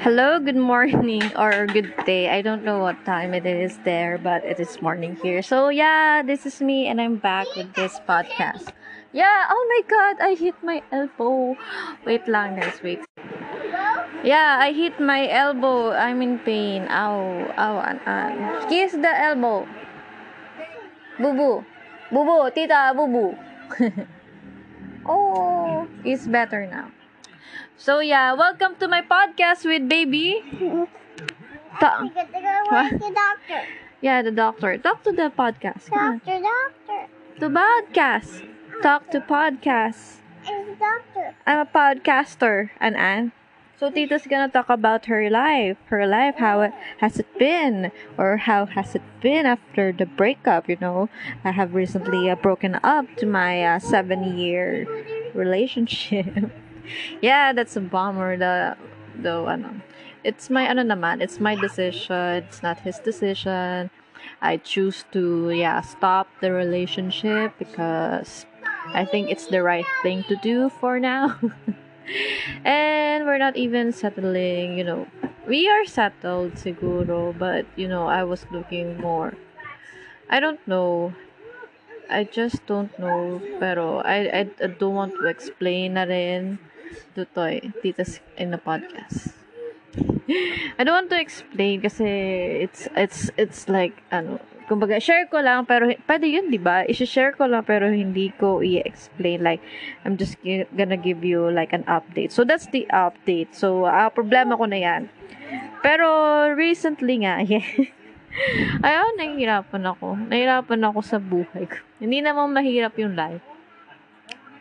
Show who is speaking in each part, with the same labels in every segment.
Speaker 1: Hello, good morning or good day. I don't know what time it is there, but it is morning here. So, yeah, this is me and I'm back with this podcast. Yeah, oh my god, I hit my elbow. Wait lang, guys, wait. Yeah, I hit my elbow. I'm in pain. Ow, ow, an, an. Kiss the elbow. Bubu. Bubu, tita, bubu. oh, it's better now. So yeah, welcome to my podcast with baby. Ta-
Speaker 2: Where's the doctor?
Speaker 1: yeah, the doctor. Talk to the podcast. Come on.
Speaker 2: Doctor, doctor.
Speaker 1: To podcast. Talk to podcast.
Speaker 2: It's the doctor.
Speaker 1: I'm a podcaster, An An. So Tita's gonna talk about her life. Her life, how it has it been, or how has it been after the breakup? You know, I have recently uh, broken up to my uh, seven-year relationship. yeah, that's a bummer. The the ano, it's my ano naman. It's my decision. It's not his decision. I choose to yeah stop the relationship because I think it's the right thing to do for now. and we're not even settling, you know. We are settled siguro, but you know, I was looking more. I don't know. I just don't know. Pero I, I, I don't want to explain na rin to Toy, titas in the podcast. I don't want to explain kasi it's it's it's like ano kumbaga share ko lang pero pwede yun 'di ba? I-share ko lang pero hindi ko i-explain like I'm just gonna give you like an update. So that's the update. So uh, problema ko na yan. Pero recently nga yeah, ayaw nahihirapan ako. Nahihirapan ako sa buhay ko. Hindi naman mahirap yung life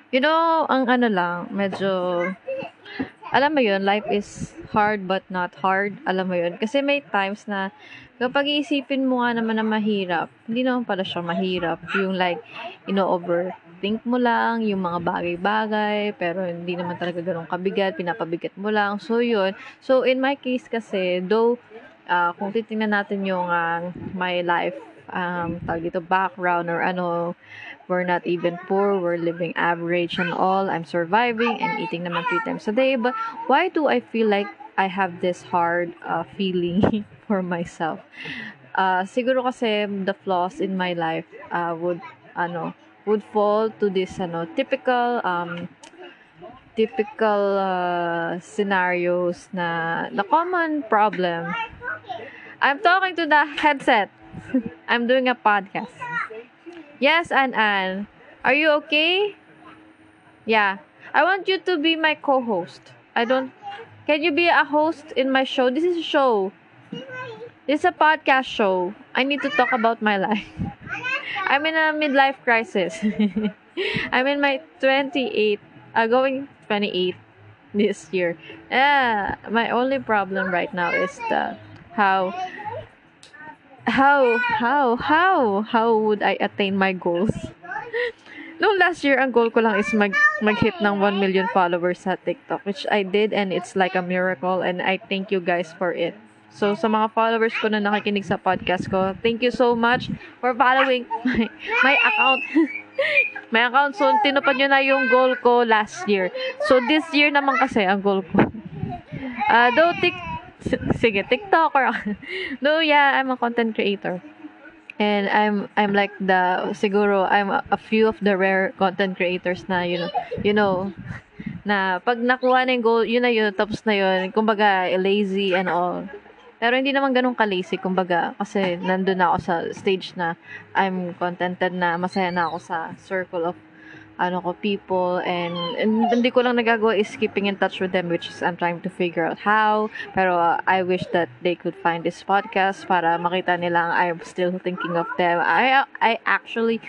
Speaker 1: you know ang ano lang medyo alam mo yun, life is hard but not hard. Alam mo yun. Kasi may times na kapag iisipin mo nga naman na mahirap, hindi naman pala siya mahirap. Yung like, you know, overthink mo lang, yung mga bagay-bagay, pero hindi naman talaga ganun kabigat, pinapabigat mo lang. So, yun. So, in my case kasi, though, uh, kung titingnan natin yung uh, my life, um, tawag dito, background or ano, we're not even poor, we're living average and all. I'm surviving and eating naman three times a day. But why do I feel like I have this hard uh, feeling for myself? Uh, siguro kasi the flaws in my life uh, would, ano, would fall to this, ano, typical, um, typical uh, scenarios na the common problem. I'm talking to the headset. I'm doing a podcast. Yes, Ann Ann. Are you okay? Yeah. I want you to be my co-host. I don't... Can you be a host in my show? This is a show. This is a podcast show. I need to talk about my life. I'm in a midlife crisis. I'm in my 28, uh, going 28 this year. Yeah, my only problem right now is the how how, how, how, how would I attain my goals? Noong last year, ang goal ko lang is mag, mag-hit ng 1 million followers sa TikTok, which I did and it's like a miracle and I thank you guys for it. So, sa mga followers ko na nakikinig sa podcast ko, thank you so much for following my, my account. my account. So, tinupad nyo na yung goal ko last year. So, this year naman kasi ang goal ko. Uh, though, sige, TikToker. no, yeah, I'm a content creator. And I'm I'm like the siguro I'm a, a few of the rare content creators na you know, you know na pag nakuha na yung goal, yun na yun, tapos na yun, kumbaga, lazy and all. Pero hindi naman ganun ka-lazy, kumbaga, kasi nandun na ako sa stage na I'm contented na masaya na ako sa circle of ano ko, people, and, and hindi ko lang nagagawa is keeping in touch with them, which is I'm trying to figure out how, pero uh, I wish that they could find this podcast para makita nilang I'm still thinking of them. I, I actually,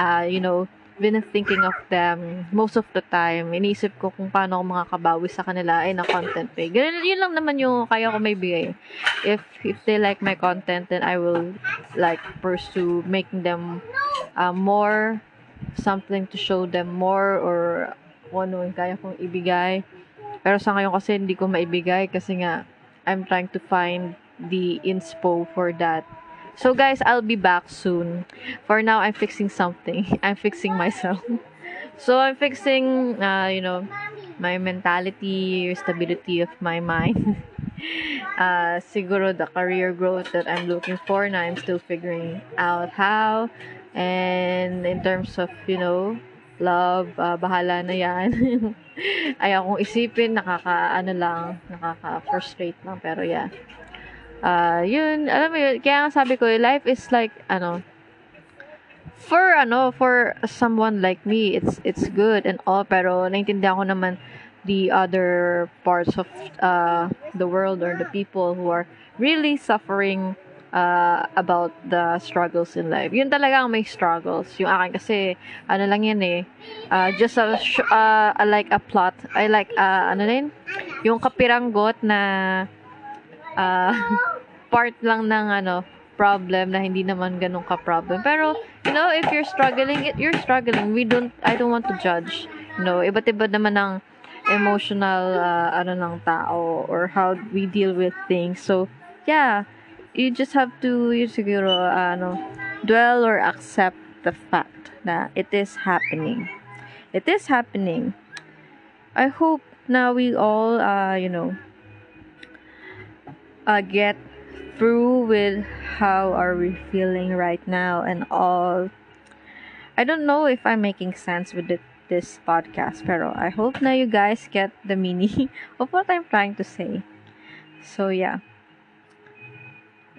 Speaker 1: uh, you know, been thinking of them most of the time. Inisip ko kung paano ako makakabawi sa kanila ay na content way. Ganun, yun lang naman yung kaya ko may bigay. If, if they like my content, then I will like pursue making them uh, more something to show them more or ano yung kaya kong ibigay. Pero sa ngayon kasi hindi ko maibigay kasi nga I'm trying to find the inspo for that. So guys, I'll be back soon. For now, I'm fixing something. I'm fixing myself. So I'm fixing, uh, you know, my mentality, stability of my mind. uh, siguro the career growth that I'm looking for na I'm still figuring out how. And in terms of, you know, love, uh, bahala na yan. Ayaw kong isipin, nakaka, ano lang, nakaka-frustrate lang. Pero yeah. Uh, yun, alam mo yun, kaya nga sabi ko, life is like, ano, for ano for someone like me it's it's good and all pero naintindihan ko naman the other parts of uh, the world or the people who are really suffering uh, about the struggles in life. Yun talaga ang may struggles. Yung akin kasi, ano lang yan eh, uh, just a, uh, a, like a plot. I like, uh, ano rin, yung kapiranggot na uh, part lang ng ano, problem na hindi naman ganun ka-problem. Pero, you know, if you're struggling, it, you're struggling. We don't, I don't want to judge. You know, iba't iba naman ng emotional uh, ano ng tao or how we deal with things. So, yeah, you just have to you siguro ano dwell or accept the fact that it is happening. It is happening. I hope now we all uh you know uh get through with how are we feeling right now and all. I don't know if I'm making sense with it this podcast. Pero I hope now you guys get the meaning of what I'm trying to say. So, yeah.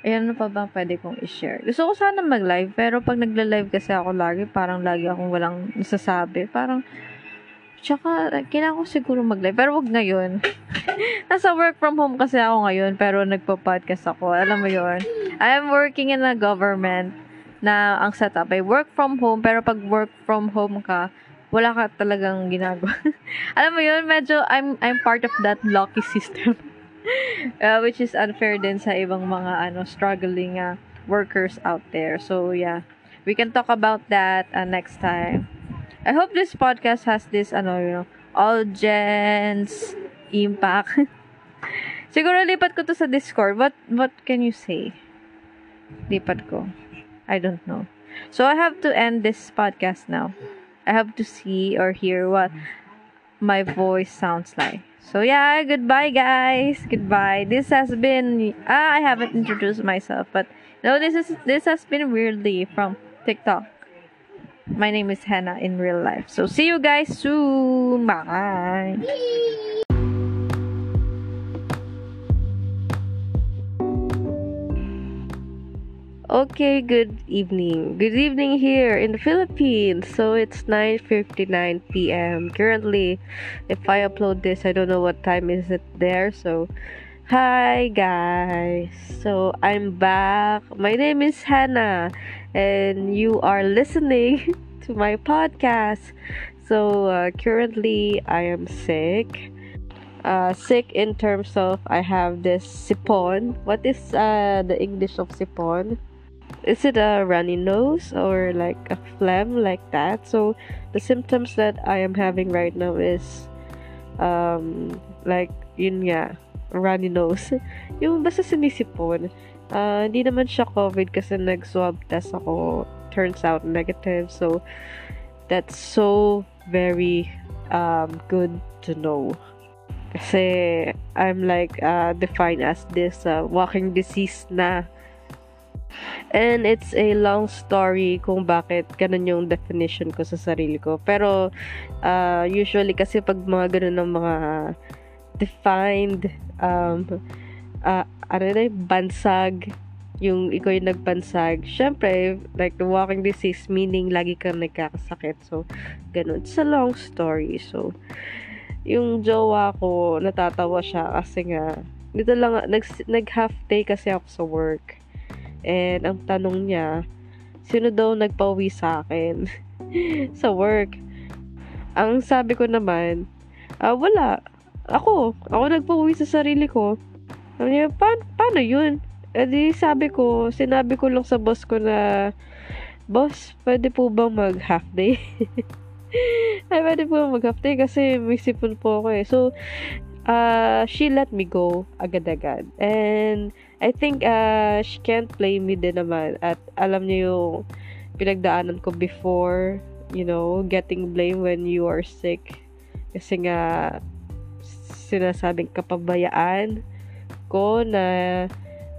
Speaker 1: Ayan, ano pa ba pwede kong i-share? Gusto ko sana mag-live, pero pag nagla-live kasi ako lagi, parang lagi akong walang nasasabi. Parang, tsaka, kailangan ko siguro mag-live. Pero wag ngayon. Nasa work from home kasi ako ngayon, pero nagpa-podcast ako. Alam mo yon I am working in a government na ang setup ay work from home, pero pag work from home ka, wala ka talagang ginagawa. Alam mo yun, medyo I'm, I'm part of that lucky system. uh, which is unfair din sa ibang mga ano struggling uh, workers out there. So yeah, we can talk about that uh, next time. I hope this podcast has this ano, you know, audience impact. Siguro lipat ko to sa Discord. What what can you say? Lipat ko. I don't know. So I have to end this podcast now. I have to see or hear what my voice sounds like. So yeah, goodbye guys. Goodbye. This has been ah, I haven't introduced myself, but no, this is this has been weirdly from TikTok. My name is Hannah in real life. So see you guys soon. Bye. Okay, good evening. Good evening here in the Philippines. So it's 9:59 p.m. Currently, if I upload this, I don't know what time is it there. So, hi guys. So, I'm back. My name is Hannah and you are listening to my podcast. So, uh, currently I am sick. Uh, sick in terms of I have this sipon. What is uh, the English of sipon? Is it a runny nose or like a phlegm like that? So the symptoms that i am having right now is um like yun nga runny nose. Yung basta sinisipon uh, hindi naman siya covid kasi nag swab test ako. Turns out negative. So that's so very um good to know. Kasi I'm like uh, defined as this uh, walking disease na And it's a long story kung bakit ganun yung definition ko sa sarili ko. Pero, uh, usually kasi pag mga ganun ng mga defined, um, uh, ano na bansag, yung ikaw yung nagbansag, syempre, like the walking disease, meaning lagi kang nagkakasakit. So, ganun. It's a long story. So, yung jowa ko, natatawa siya kasi nga, dito lang, nag, nag half day kasi ako sa work. And ang tanong niya, sino daw nagpauwi sa akin sa work? Ang sabi ko naman, ah, wala. Ako. Ako nagpauwi sa sarili ko. Sabi niya, pa- paano yun? E di sabi ko, sinabi ko lang sa boss ko na, boss, pwede po bang mag half day? Ay, pwede po mag half day kasi may sipon po ako eh. So, uh, she let me go agad-agad. And, I think uh, she can't blame me din naman at alam niya yung pinagdaanan ko before, you know, getting blame when you are sick. Kasi nga, sinasabing kapabayaan
Speaker 3: ko na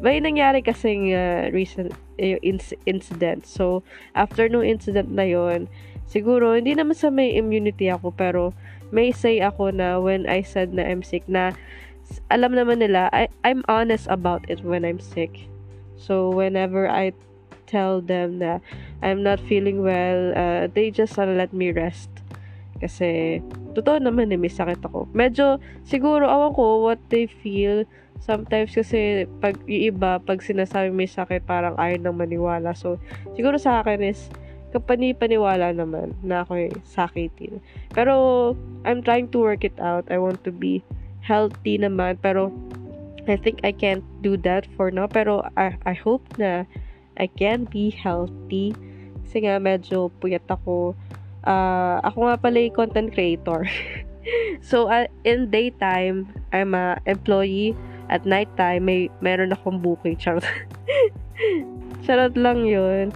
Speaker 3: may nangyari kasing uh, recent uh, inc- incident. So, after nung incident na yon siguro, hindi naman sa may immunity ako, pero may say ako na when I said na I'm sick, na alam naman nila, I, I'm honest about it when I'm sick. So, whenever I tell them na I'm not feeling well, uh, they just uh, let me rest. Kasi, totoo naman eh, may sakit ako. Medyo, siguro, awan ko what they feel. Sometimes kasi, pag yung iba, pag sinasabi may sakit, parang ayaw nang maniwala. So, siguro sa akin is, kapani-paniwala naman na ako sakitin. Pero, I'm trying to work it out. I want to be healthy naman. Pero, I think I can't do that for now. Pero, I, I hope na I can be healthy. Kasi nga, medyo puyat ako uh, ako nga pala yung content creator. so, uh, in daytime, I'm a employee. At nighttime, may meron akong booking. Charot. Charot lang yun.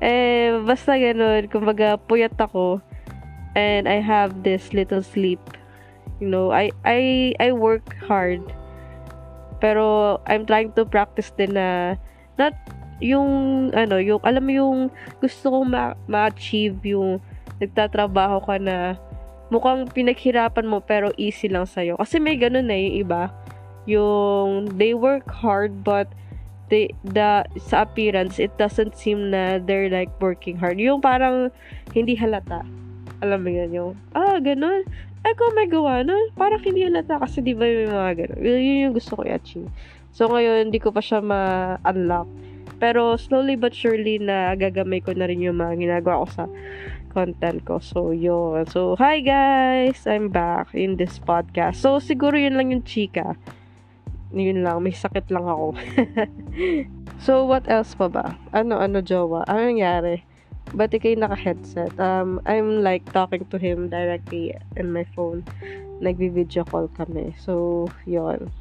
Speaker 3: Eh, basta ganun. Kumbaga, puyat ako. And I have this little sleep. You know, I, I, I work hard. Pero, I'm trying to practice din na, not yung, ano, yung, alam mo yung, gusto kong ma- ma-achieve yung, nagtatrabaho ka na mukhang pinaghirapan mo pero easy lang sa'yo. Kasi may ganun na eh, yung iba. Yung they work hard but they, the, sa appearance, it doesn't seem na they're like working hard. Yung parang hindi halata. Alam mo yun, yung, ah, ganun. Ay, kung may gawa nun, parang hindi halata kasi di ba yung mga ganun. Yun yung gusto ko i-achieve. So, ngayon, hindi ko pa siya ma-unlock. Pero, slowly but surely na gagamay ko na rin yung mga ginagawa ko sa content ko. So, yun. So, hi guys! I'm back in this podcast. So, siguro yun lang yung chika. Yun lang. May sakit lang ako. so, what else pa ba? Ano, ano, jowa? Ano nangyari? Ba't ikay naka-headset? Um, I'm like talking to him directly in my phone. Nagbi-video call kami. So, yun.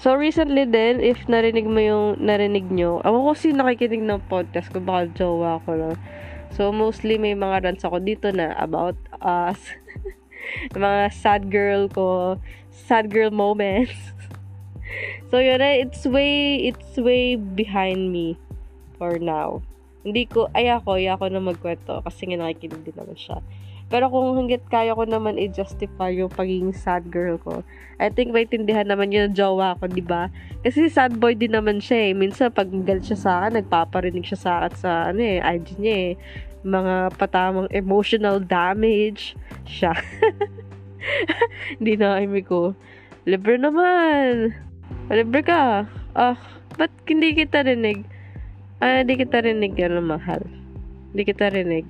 Speaker 3: So, recently din, if narinig mo yung narinig nyo, ako kasi nakikinig ng podcast ko, baka jowa ko lang. So, mostly may mga rants ako dito na about us. mga sad girl ko. Sad girl moments. so, yun na, it's way, it's way behind me for now. Hindi ko, ay ako, ay ako na magkwento kasi nga nakikinig din naman siya. Pero kung hanggat kaya ko naman i-justify yung pagiging sad girl ko, I think maintindihan naman yun ng jowa ko, di ba? Kasi sad boy din naman siya eh. Minsan pag galit siya sa akin, nagpaparinig siya sa akin sa ano eh, IG niya eh. Mga patamang emotional damage siya. Hindi na aimi ko. Libre naman. Libre ka. Ah, ba't hindi kita rinig? Ah, hindi kita rinig yan mahal. Hindi kita rinig.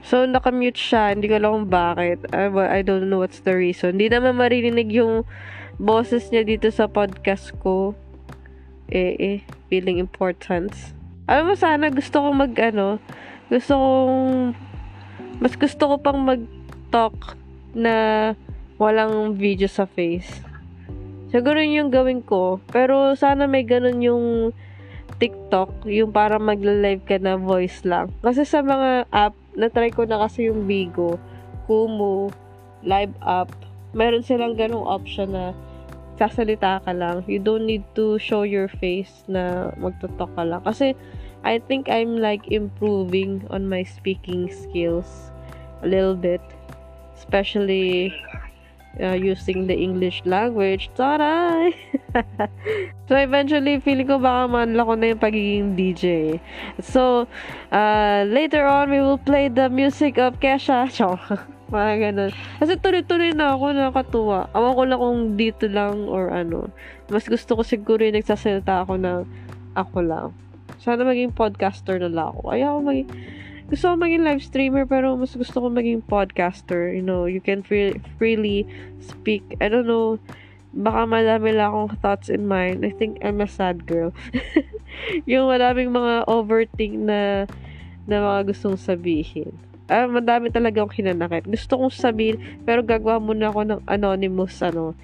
Speaker 3: So, nakamute siya. Hindi ko alam kung bakit. I, I don't know what's the reason. Hindi naman marinig yung boses niya dito sa podcast ko. Eh, eh. Feeling importance. Alam mo, sana gusto ko mag, ano, gusto kong, mas gusto ko pang mag-talk na walang video sa face. Siguro yun yung gawin ko. Pero sana may ganun yung TikTok, yung para magla-live ka na voice lang. Kasi sa mga app, na-try ko na kasi yung Bigo, Kumu, Live App, meron silang ganong option na sasalita ka lang. You don't need to show your face na magtutok ka lang. Kasi, I think I'm like improving on my speaking skills a little bit. Especially uh, using the English language. Taray! so, eventually, feeling ko baka manla ko na yung pagiging DJ. So, uh, later on, we will play the music of Kesha. Mga ganun. Kasi tuloy-tuloy na ako nakatuwa. Awan ko lang kung dito lang or ano. Mas gusto ko siguro yung nagsasalita ako ng ako lang. Sana maging podcaster na lang ako. Ayaw maging gusto ko maging live streamer pero mas gusto ko maging podcaster. You know, you can free, freely speak. I don't know, baka madami lang akong thoughts in mind. I think I'm a sad girl. yung madaming mga overthink na na mga gustong sabihin. Ah, madami talaga akong hinanakit. Gusto kong sabihin, pero gagawa muna ako ng anonymous, ano,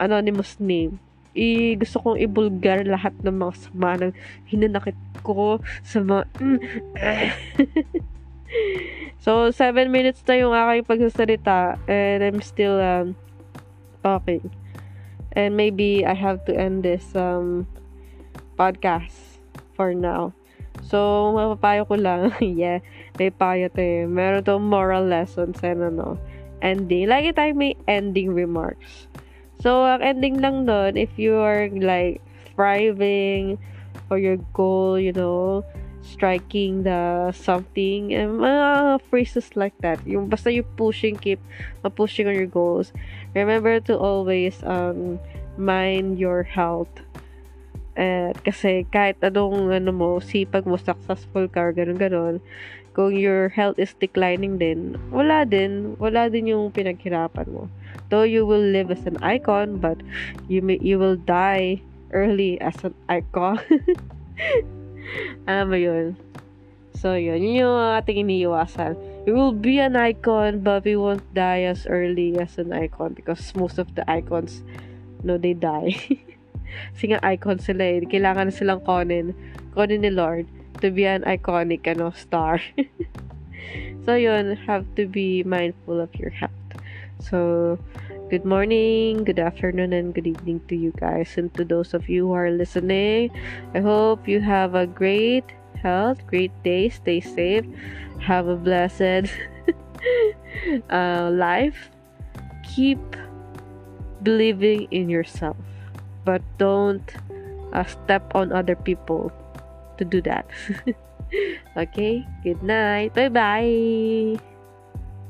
Speaker 3: anonymous name i gusto kong ibulgar lahat ng mga sama ng hinanakit ko sa mga mm, so 7 minutes na yung aking pagsasalita and I'm still um, talking And maybe I have to end this um podcast for now. So, mapapayo ko lang. yeah, may payo to eh. Meron to moral lessons and ano, ending. Lagi tayo may ending remarks. So, ang ending lang doon, if you are like striving for your goal, you know, striking the something, and mga phrases like that. Yung basta you pushing, keep uh, pushing on your goals. Remember to always um, mind your health. At kasi kahit anong ano mo, sipag mo, successful ka ganun-ganun, kung your health is declining din, wala din, wala din yung pinaghirapan mo. Though you will live as an icon, but you may, you will die early as an icon. Alam mo yun? So, yun. Yun yung ating iniiwasan. We will be an icon, but we won't die as early as an icon because most of the icons, no, they die. Kasi nga icon sila eh. Kailangan silang konin, konin ni Lord to be an iconic ano, star. so, yun. Have to be mindful of your health. So, good morning, good afternoon, and good evening to you guys. And to those of you who are listening, I hope you have a great health, great day, stay safe, have a blessed uh, life. Keep believing in yourself, but don't uh, step on other people to do that. okay, good night, bye bye.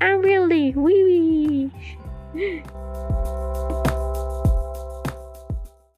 Speaker 3: I'm really wee wee.